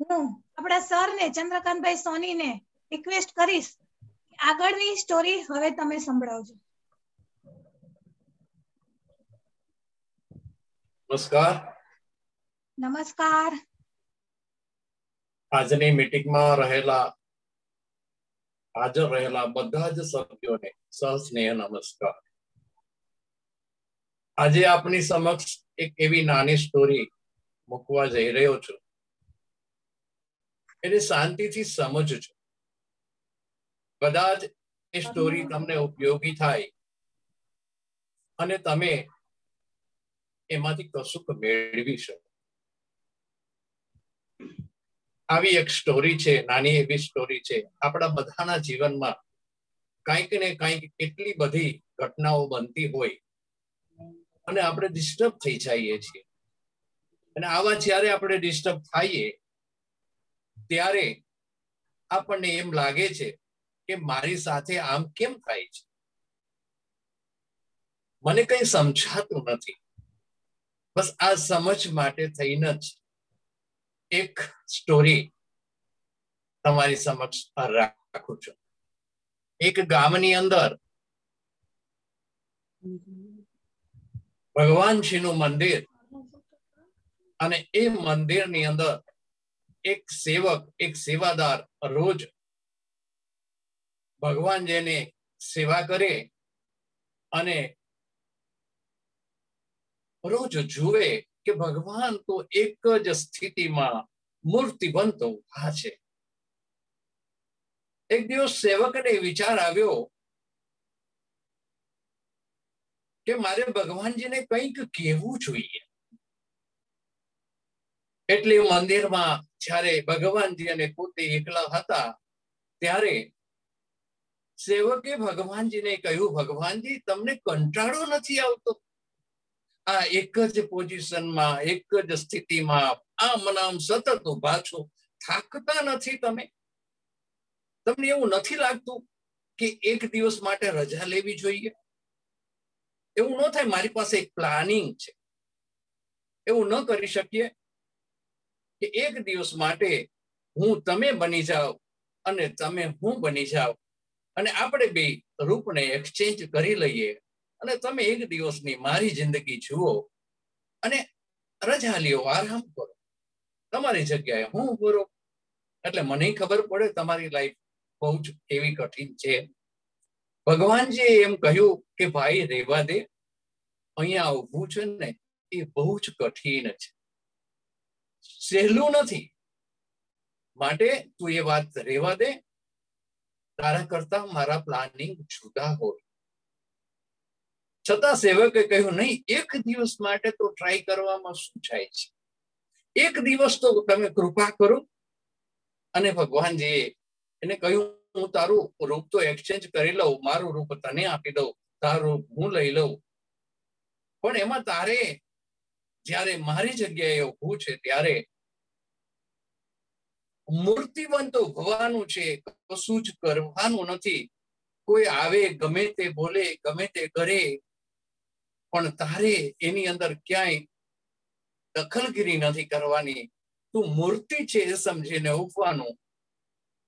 હું આપણા સર ને ચંદ્રકાંતભાઈ સોની ને રિક્વેસ્ટ કરીશ આગળની સ્ટોરી હવે તમે સંભળાવજો. નમસ્કાર. નમસ્કાર. આજની મીટિંગમાં રહેલા હાજર રહેલા બધા જ સભ્યોને સહસ્નેહ નમસ્કાર. આજે આપની સમક્ષ એક એવી નાની સ્ટોરી મૂકવા જઈ રહ્યો છું. એને શાંતિથી સમજજો. કદાચ એ સ્ટોરી તમને ઉપયોગી થાય અને તમે એમાંથી કશુંક મેળવી શકો. આવી એક સ્ટોરી છે નાની એવી સ્ટોરી છે. આપણા બધાના જીવનમાં કંઈક ને કંઈક એટલી બધી ઘટનાઓ બનતી હોય અને આપણે ડિસ્ટર્બ થઈ જઈએ છીએ. અને આવા જ્યારે આપણે ડિસ્ટર્બ થઈએ ત્યારે આપણને એમ લાગે છે કે મારી સાથે આમ કેમ થાય છે? મને કઈ સમજાતું નથી. બસ આ સમજ માટે થઈને જ એક સ્ટોરી તમારી સમક્ષ રાખું છું. એક ગામની અંદર ભગવાન શ્રીનું મંદિર અને એ મંદિરની અંદર એક સેવક, એક સેવાદાર રોજ ભગવાન જેને સેવા કરે અને રોજ જુએ કે ભગવાન તો એક જ સ્થિતિમાં મૂર્તિબંત ઊભા છે. એક દિવસ સેવકને વિચાર આવ્યો કે મારે ભગવાનજીને કંઈક કહેવું જોઈએ. એટલે મંદિરમાં જ્યારે ભગવાનજી અને પોતે એકલા હતા, ત્યારે સેવકે ભગવાનજીને કહ્યું, ભગવાનજી, તમને કંટાળો નથી આવતો? આ એક જ પોઝિશનમાં, એક જ સ્થિતિમાં, આમ નામ સતત ઊભા છો. થાકતા નથી તમે? તમને એવું નથી લાગતું કે એક દિવસ માટે રજા લેવી જોઈએ? એવું ન થાય મારી પાસે એક પ્લાનિંગ છે. એવું ન કરી શકીએ કે એક દિવસ માટે હું તમે બની જાઓ અને તમે હું બની જાઓ. અને આપણે બે રૂપને એક્સચેન્જ કરી લઈએ અને તમે એક દિવસની મારી જિંદગી જુઓ અને રજા લ્યો આરામ કરો. તમારી જગ્યાએ હું પૂરો એટલે મને ખબર પડે તમારી લાઈફ બહુ જ એવી કઠિન છે. ભગવાનજીએ એમ કહ્યું કે ભાઈ રેવા દે, અહીંયા ઊભું છે ને એ બહુ જ કઠિન છે. સહેલું નથી. માટે તું એ વાત રહેવા દે. તારા કરતા મારા પ્લાનિંગ જુદા હોય. છતાં સેવકે કહ્યું, નહીં, એક દિવસ માટે તો ટ્રાય કરવામાં શું થાય છે? એક દિવસ તો તમે કૃપા કરો. અને ભગવાનજીએ એને કહ્યું, હું તારું રૂપ તો એક્સચેન્જ કરી લઉં, મારું રૂપ તને આપી દઉં, તારું રૂપ હું લઈ લઉં. પણ એમાં તારે જ્યારે મારી જગ્યાએ ઉભું છે, ત્યારે મૂર્તિવંત ભવાનું છે, કશું જ કરવાનું નથી. કોઈ આવે, ગમે તે બોલે, ગમે તે કરે, પણ તારે એની અંદર ક્યાંય દખલગીરી નથી કરવાની. તું મૂર્તિ છે એ સમજીને ઉભવાનું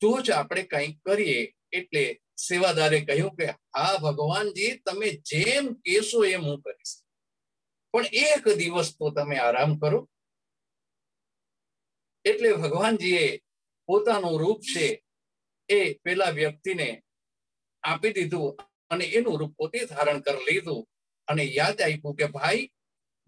તો જ આપણે કંઈક કરીએ. એટલે સેવાદારે કહ્યું કે, હા, ભગવાનજી, તમે જેમ કેશો એમ હું કરીશ. પણ એક દિવસ તો તમે આરામ કરો. એટલે ભગવાનજીએ પોતાનું રૂપ છે એ પેલા વ્યક્તિને આપી દીધું અને એનું રૂપ પોતે ધારણ કરી લીધું અને યાદ આપ્યું કે ભાઈ,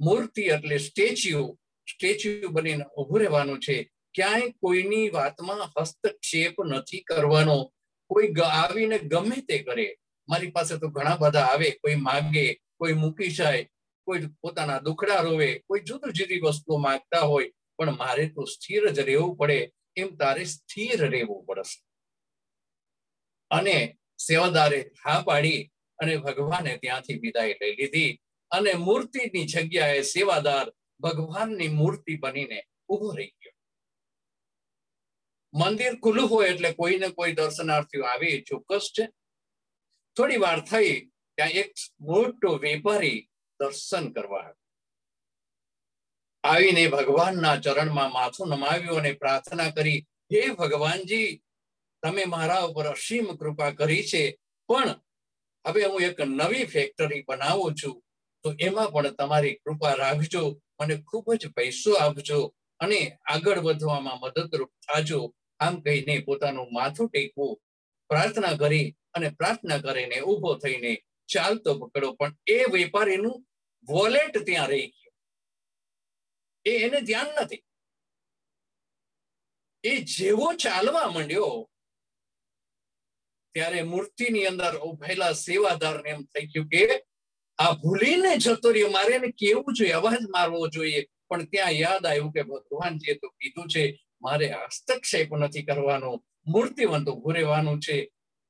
મૂર્તિ એટલે સ્ટેચ્યુ સ્ટેચ્યુ બનીને ઉભું રહેવાનું છે. ક્યાંય કોઈની વાતમાં હસ્તક્ષેપ નથી કરવાનો. કોઈ આવીને ગમે તે કરે. મારી પાસે તો ઘણા બધા આવે. કોઈ માગે, કોઈ મૂકી જાય. કોઈ પોતાના દુખડા રોવે, કોઈ જુદી જુદી વસ્તુઓ માંગતા હોય, પણ મારે તો સ્થિર જ રહેવું પડે, એમ તારે સ્થિર રહેવું પડશે. અને સેવાદારે હા પાડી અને ભગવાને ત્યાંથી વિદાય લઈ લીધી અને મૂર્તિની જગ્યાએ સેવાદાર ભગવાનની મૂર્તિ બનીને ઊભો રહી ગયો. મંદિર ખુલ્લું હોય એટલે કોઈને કોઈ દર્શનાર્થીઓ આવે ચોક્કસ છે. થોડી વાર થઈ, ત્યાં એક મોટો વેપારી દર્શન કરવા. આવીને ભગવાનના ચરણમાં માથું નમાવ્યું અને પ્રાર્થના કરી, હે ભગવાનજી, તમે મારા ઉપર અસીમ કૃપા કરી છે, પણ હવે હું એક નવી ફેક્ટરી બનાવું છું, તો એમાં પણ તમારી કૃપા રાખજો મને ખૂબ જ પૈસો આપજો અને આગળ વધવામાં મદદરૂપ થાજો. આમ કહીને પોતાનું માથું ટેકવું, પ્રાર્થના કરી અને પ્રાર્થના કરીને ઊભો થઈને ચાલતો પકડો, પણ એ વેપારીનું વોલેટ ત્યાં રહી ગયું. એ એને ધ્યાન નથી. એ જેવો ચાલવા માંડ્યો, ત્યારે મૂર્તિની અંદર ઉભેલા સેવાદારને એમ થઈ ગયું કે, આ ભૂલીને જતો રહ્યો, મારે એને કેવું જોઈએ? અવાજ મારવો જોઈએ. પણ ત્યાં યાદ આવ્યું કે ભગવાનજીએ તો કીધું છે, મારે હસ્તક્ષેપ નથી કરવાનો, મૂર્તિવંત ઉભું રહેવાનું છે.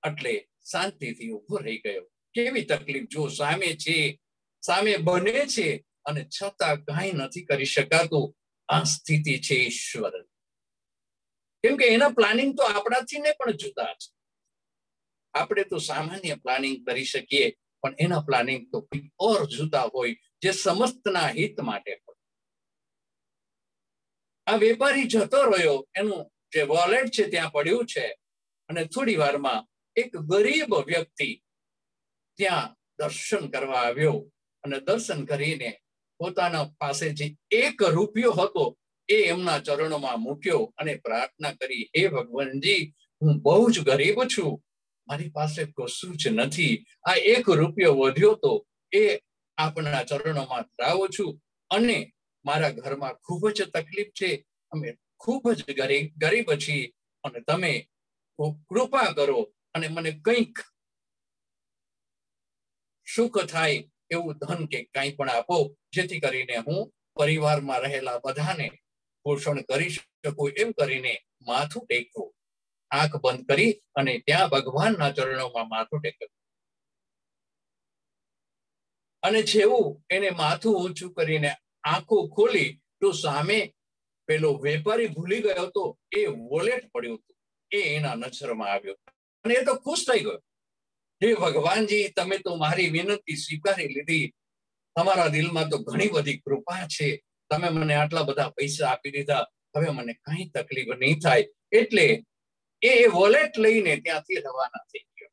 એટલે શાંતિથી ઊભો રહી ગયો. કેવી તકલીફ? જો સામે છે, સામે બને છે અને છતાં કઈ નથી કરી શકાતું, આ સ્થિતિ છે ઈશ્વર. કેમ કે એના પ્લાનિંગ તો આપણાથી ને પણ જુદા છે. આપણે તો સામાન્ય પ્લાનિંગ કરી શકીએ, પણ એના પ્લાનિંગ તો ઓર જુદા હોય, જે સમસ્તના હિત માટે હોય. આ વેપારી જતો રહ્યો, એનું જે વોલેટ છે ત્યાં પડ્યું છે, અને થોડી વારમાં એક ગરીબ વ્યક્તિ ત્યાં દર્શન કરવા આવ્યો અને દર્શન કરીને પોતાના પાસે જે એક રૂપિયો હતો એ એમના ચરણોમાં મૂક્યો અને પ્રાર્થના કરી, હે ભગવાનજી, હું બહુ જ ગરીબ છું. મારી પાસે કશું જ નથી. આ એક રૂપિયો વધ્યો તો એ આપના ચરણોમાં ધરાવું છું અને મારા ઘરમાં ખૂબ જ તકલીફ છે. અમે ખૂબ જ ગરીબ ગરીબ છીએ અને તમે કૃપા કરો અને મને કંઈક સુખ થાય એવું ધન કે કંઈ પણ આપો, જેથી કરીને હું પરિવારમાં રહેલા બધાને પોષણ કરી શકું એમ કરીને માથું ટેકવું. આંખ બંધ કરી અને ત્યાં ભગવાનના ચરણોમાં માથું ટેકવું. અને જેવું એને માથું ઊંચું કરીને આંખો ખોલી તો સામે પેલો વેપારી ભૂલી ગયો હતો એ વોલેટ પડ્યું હતું. એ એના નજરમાં આવ્યો. અને એ તો ખુશ થઈ ગયો. હે ભગવાનજી, તમે તો મારી વિનંતી સ્વીકારી લીધી. તમારા દિલમાં તો ઘણી બધી કૃપા છે. તમે મને આટલા બધા પૈસા આપી દીધા. હવે મને કઈ તકલીફ નહીં થાય. એટલે એ વોલેટ લઈને ત્યાંથી રવાના થઈ ગયો.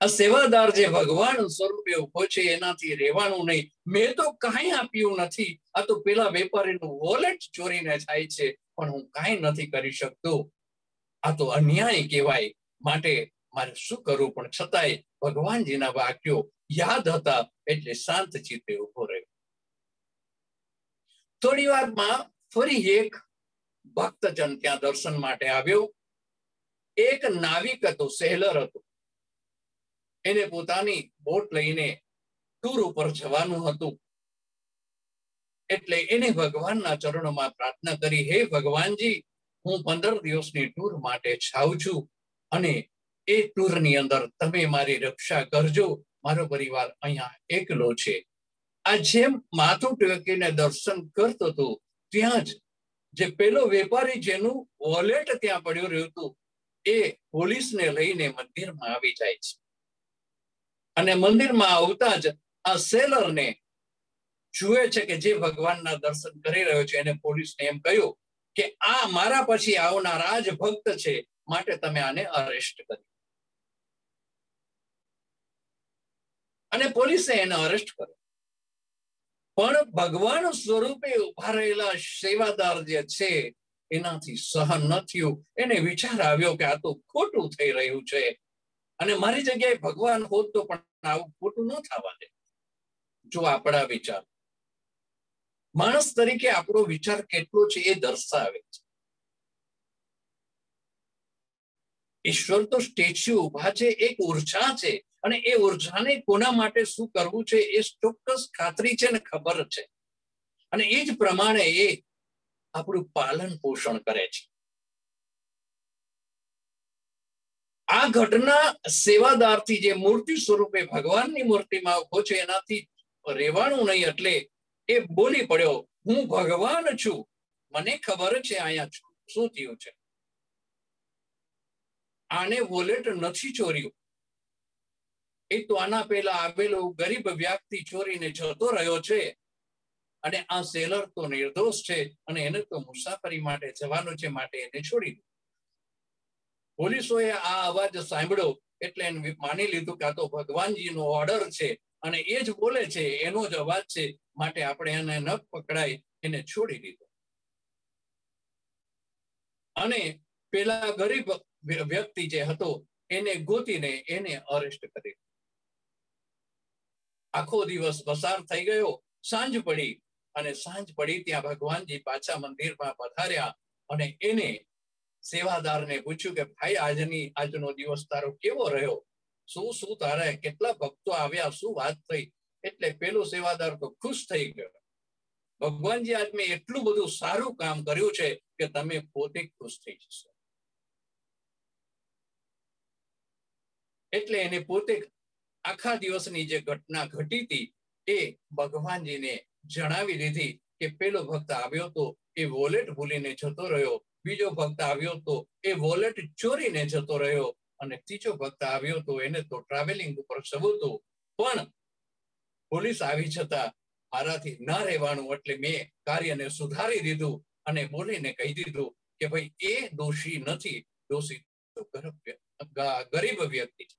આ સેવાદાર જે ભગવાન સ્વરૂપે ઊભો છે, એનાથી રહેવાનું નહીં. મેં તો કાંઈ આપ્યું નથી. આ તો પેલા વેપારીનું વોલેટ ચોરીને થાય છે. પણ હું કાંઈ નથી કરી શકતો. આ તો અન્યાય કહેવાય. માટે મારે શું કરવું? પણ છતાંય ભગવાનજીના વાક્યો યાદ હતા, એટલે શાંત ચિત્તે ઊભો રહ્યો. થોડી વારમાં ફરી એક ભક્તજન ત્યાં દર્શન માટે આવ્યો. એક નાવિક હતો, સહેલર હતો. એને પોતાની બોટ લઈને ટૂર ઉપર જવાનું હતું. એટલે એને ભગવાનના ચરણોમાં પ્રાર્થના કરી, હે ભગવાનજી, હું પંદર દિવસની ટૂર માટે છાવ છું અને એ ટૂરની અંદર તમે મારી રક્ષા કરજો. મારો પરિવાર અહીંયા એકલો છે. આ જેમ માથું ટેકીને દર્શન કરતો હતો, ત્યાં જ જે પેલો વેપારી જેનું વોલેટ ત્યાં પડ્યું રહ્યું હતું, એ પોલીસને લઈને મંદિરમાં આવી જાય છે. અને મંદિરમાં આવતા જ આ સેલરને જુએ છે કે જે ભગવાનના દર્શન કરી રહ્યો છે, એને પોલીસને એમ કહ્યું કે આ મારા પછી આવનાર આ ભક્ત છે, માટે તમે આને અરેસ્ટ કરી. અને પોલીસે એને અરેસ્ટ કર્યો. પણ ભગવાન સ્વરૂપે ઊભા રહેલા સેવાદાર જે છે, એનાથી સહન ન થયું. એને વિચાર આવ્યો કે આ તો ખોટું થઈ રહ્યું છે. અને મારી જગ્યાએ ભગવાન હોત તો પણ આવું ખોટું ન થવા દે. જો આપણા વિચાર. માણસ તરીકે આપણો વિચાર કેટલો છે એ દર્શાવે છે. ઈશ્વર તો સ્ટેચ્યુ ઊભા છે, એક ઊર્જા છે. અને એ ઉર્જાને કોના માટે શું કરવું છે એ ચોક્કસ ખાતરી છે ને ખબર છે. અને એ જ પ્રમાણે એ આપણું પાલન પોષણ કરે છે. આ ઘટના સેવાદારથી જે મૂર્તિ સ્વરૂપે ભગવાનની મૂર્તિમાં ઊભો છે, એનાથી રહેવાનું નહીં એટલે એ બોલી પડ્યો, હું ભગવાન છું. મને ખબર છે અહીંયા શું થયું છે. આને વોલેટ નથી ચોર્યું. એ તો આના પહેલા આવેલો ગરીબ વ્યક્તિ ચોરીને જતો રહ્યો છે. અને આ સેલર તો નિર્દોષ છે અને એને તો મુસાફરી માટે જવાનું છે માટે એને છોડી દીધું. પોલીસોએ આ અવાજ સાંભળ્યો એટલે એને માની લીધું કે આ તો ભગવાનજીનો ઓર્ડર છે અને એ જ બોલે છે, એનો જ અવાજ છે, માટે આપણે એને ન પકડાય, એને છોડી દીધો. અને પેલા ગરીબ વ્યક્તિ જે હતો એને ગોતીને એને અરેસ્ટ કરી આખો દિવસ પસાર થઈ ગયો. સાંજ પડી અને સાંજ પડી ત્યાં ભગવાનજી પાછા મંદિરમાં પધાર્યા અને એને સેવાદારને પૂછ્યું કે, ભાઈ, આજની, આજનો દિવસ તારો કેવો રહ્યો? શું શું તારે કેટલા ભક્તો આવ્યા? શું વાત થઈ? એટલે પેલો સેવાદાર તો ખુશ થઈ ગયો. ભગવાનજી, આજ મેં એટલું બધું સારું કામ કર્યું છે કે તમે પોતે ખુશ થઈ જશો. એટલે એને પોતે આખા દિવસની જે ઘટના ઘટી હતી એ ભગવાનજીને જણાવી દીધી કે પેલો ભક્ત આવ્યો તો એ વોલેટ ભૂલીને જતો રહ્યો. બીજો ભક્ત આવ્યો તો એ વોલેટ ચોરીને જતો રહ્યો. અને ત્રીજો ભક્ત આવ્યો તો એને તો ટ્રાવેલિંગ ઉપર સબૂતું. પણ પોલીસ આવી છતાં મારાથી ન રહેવાનું એટલે મેં કાર્યને સુધારી દીધું અને બોલીને કહી દીધું કે ભાઈ, એ દોષી નથી. દોષી તો ગરીબ વ્યક્તિ છે.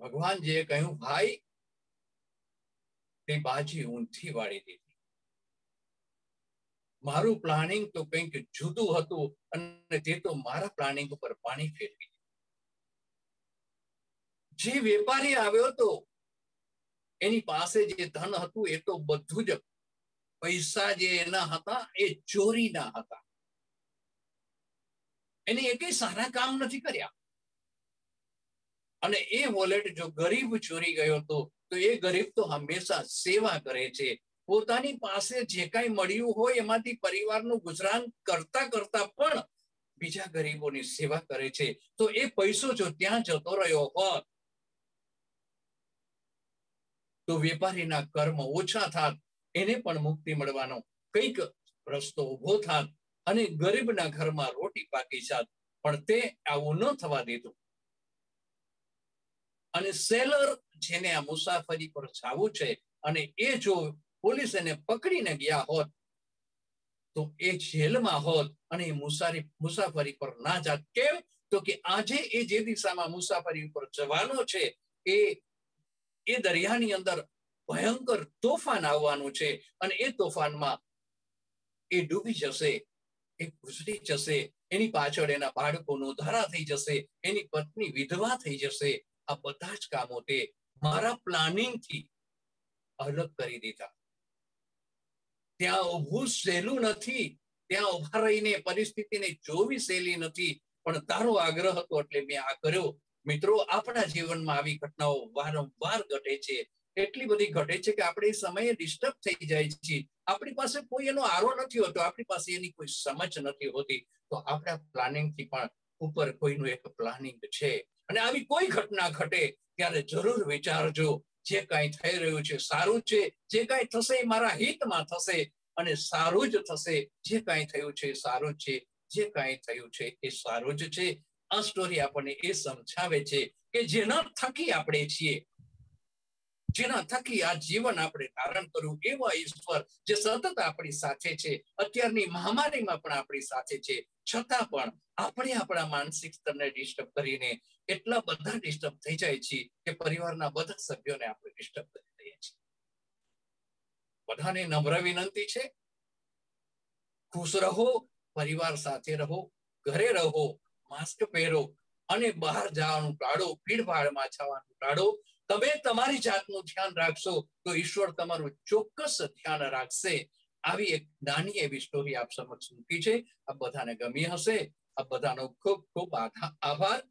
ભગવાનજીએ કહ્યું, ભાઈ, તે બાજી ઊંધી વાળી દીધી. મારું પ્લાનિંગ તો કંઈક જુદું હતું અને તે તો મારા પ્લાનિંગ ઉપર પાણી ફેરવી જે વેપારી આવ્યો હતો એની પાસે જે ધન હતું, એ તો બધું જ પૈસા જે એના હતા, એ ચોરીના હતા. એને એકેય સારા કામ નથી કર્યા. અને એ વોલેટ જો ગરીબ ચોરી ગયો તો તો એ ગરીબ તો હંમેશા સેવા કરે છે. પોતાની પાસે જે કાંઈ મળ્યું હોય એમાંથી પરિવારનું ગુજરાન કરતા કરતા પણ બીજા ગરીબોની સેવા કરે છે. તો એ પૈસો જો ત્યાં જતો રહ્યો હોત, તો વેપારીના કર્મ ઓછા થાત, એને પણ મુક્તિ મળવાનો કંઈક રસ્તો ઊભો થાત અને ગરીબના ઘરમાં રોટી પાકી જાત. પણ તે આવું ન થવા દીધું. અને સેલર જેને આ મુસાફરી પર જવું છે અને એ જો પોલીસ એને પકડીને ગયા હોત, તો એ જેલમાં હોત અને એ મુસારી, મુસાફરી પર ના જાત. કેમ? તો કે આજે એ જે દિશામાં મુસાફરી ઉપર જવાનો છે, એ એ દરિયાની અંદર ભયંકર તોફાન આવવાનું છે અને એ તોફાનમાં એ ડૂબી જશે, એ ગુજરી જશે, એની પાછળ એના બાળકોનો ધારા થઈ જશે, એની પત્ની વિધવા થઈ જશે આ બધા જ કામો તે મારા પ્લાનિંગથી અલગ કરી દીધા. ત્યાં ઉભું સહેલું નથી, ત્યાં ઊભા રહીને પરિસ્થિતિને જોવી સહેલી નથી, પણ તારો આગ્રહ હતો એટલે મેં આ કર્યો. મિત્રો, આપણા જીવનમાં આવી ઘટનાઓ વારંવાર ઘટે છે. એટલી બધી ઘટે છે કે આપણે સમયે ડિસ્ટર્બ થઈ જાય છે આપણી પાસે કોઈ એનો આરો નથી હોતો, આપણી પાસે એની કોઈ સમજ નથી હોતી. તો આપણા પ્લાનિંગથી પણ ઉપર કોઈનું એક પ્લાનિંગ છે. અને આવી કોઈ ઘટના ઘટે ત્યારે જરૂર વિચારજો. જે કાંઈ થઈ રહ્યું છે સારું છે, જે કાંઈ થશે એ મારા હિતમાં થશે અને સારું જ થશે. જે કાંઈ થયું છે સારું છે. જે કાંઈ થયું છે એ સારું જ છે. આ સ્ટોરી આપણને એ સમજાવે છે કે જેના થકી આપણે છીએ જેના થકી આ જીવન આપણે ધારણ કર્યું એવા ઈશ્વર જે સતત આપણી સાથે છે. અત્યારની મહામારીમાં પણ આપણી સાથે છે. છતાં પણ આપણે આપણા માનસિક સ્તરને ડિસ્ટર્બ કરીને એટલા બધા ડિસ્ટર્બ થઈ જાય છે કે પરિવારના બધા સભ્યોને આપણે ડિસ્ટર્બ કરી દઈએ છીએ. બધાને નમ્ર વિનંતી છે. ખુશ રહો, પરિવાર સાથે રહો, ઘરે રહો માસ્ક પહેરો અને બહાર જવાનું ટાળો, ભીડભાડમાં જવાનું ટાળો. તમે તમારી જાતનું ધ્યાન રાખશો તો ઈશ્વર તમારું ચોક્કસ ધ્યાન રાખશે. આવી એક નાની એવી સ્ટોરી આપ સમક્ષ મૂકી છે. આ બધાને ગમી હશે. આ બધાનો ખૂબ ખૂબ આભાર.